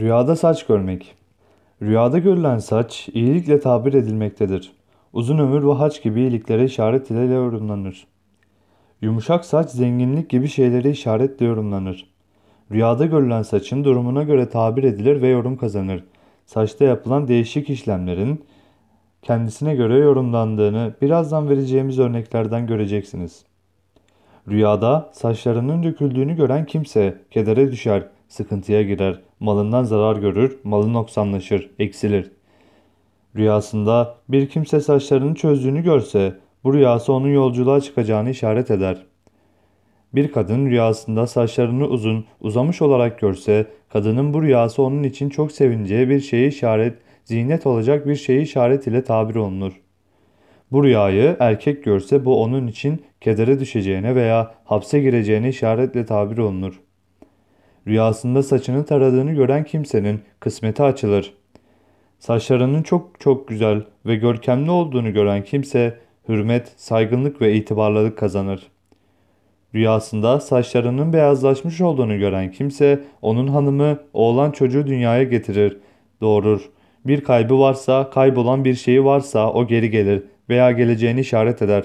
Rüyada saç görmek. Rüyada görülen saç iyilikle tabir edilmektedir. Uzun ömür ve haç gibi iyiliklere işaret ile yorumlanır. Yumuşak saç zenginlik gibi şeylere işaretle yorumlanır. Rüyada görülen saçın durumuna göre tabir edilir ve yorum kazanır. Saçta yapılan değişik işlemlerin kendisine göre yorumlandığını birazdan vereceğimiz örneklerden göreceksiniz. Rüyada saçlarının döküldüğünü gören kimse kedere düşer, sıkıntıya girer, malından zarar görür, malı noksanlaşır, eksilir. Rüyasında bir kimse saçlarını çözdüğünü görse bu rüyası onun yolculuğa çıkacağını işaret eder. Bir kadın rüyasında saçlarını uzun, uzamış olarak görse kadının bu rüyası onun için çok sevineceği bir şeyi işaret, ziynet olacak bir şeyi işaret ile tabir olunur. Bu rüyayı erkek görse bu onun için kedere düşeceğine veya hapse gireceğine işaretle tabir olunur. Rüyasında saçını taradığını gören kimsenin kısmeti açılır. Saçlarının çok çok güzel ve görkemli olduğunu gören kimse hürmet, saygınlık ve itibarlılık kazanır. Rüyasında saçlarının beyazlaşmış olduğunu gören kimse onun hanımı, oğlan çocuğu dünyaya getirir, doğurur. Bir kaybı varsa, kaybolan bir şeyi varsa o geri gelir veya geleceğini işaret eder.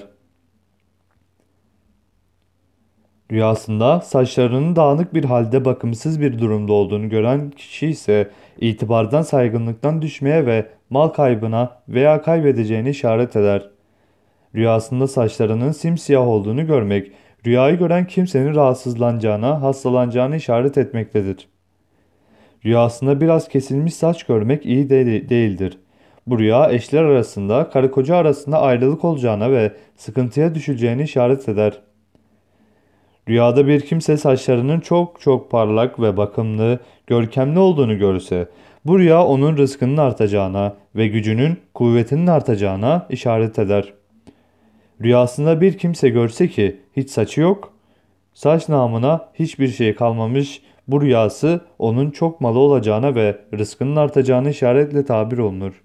Rüyasında saçlarının dağınık bir halde bakımsız bir durumda olduğunu gören kişi ise itibardan saygınlıktan düşmeye ve mal kaybına veya kaybedeceğini işaret eder. Rüyasında saçlarının simsiyah olduğunu görmek, rüyayı gören kimsenin rahatsızlanacağına, hastalanacağını işaret etmektedir. Rüyasında biraz kesilmiş saç görmek iyi de- değildir. Bu rüya eşler arasında, karı koca arasında ayrılık olacağına ve sıkıntıya düşüleceğini işaret eder. Rüyada bir kimse saçlarının çok çok parlak ve bakımlı, görkemli olduğunu görse, bu rüya onun rızkının artacağına ve gücünün, kuvvetinin artacağına işaret eder. Rüyasında bir kimse görse ki hiç saçı yok, saç namına hiçbir şey kalmamış, bu rüyası onun çok malı olacağına ve rızkının artacağına işaretle tabir olunur.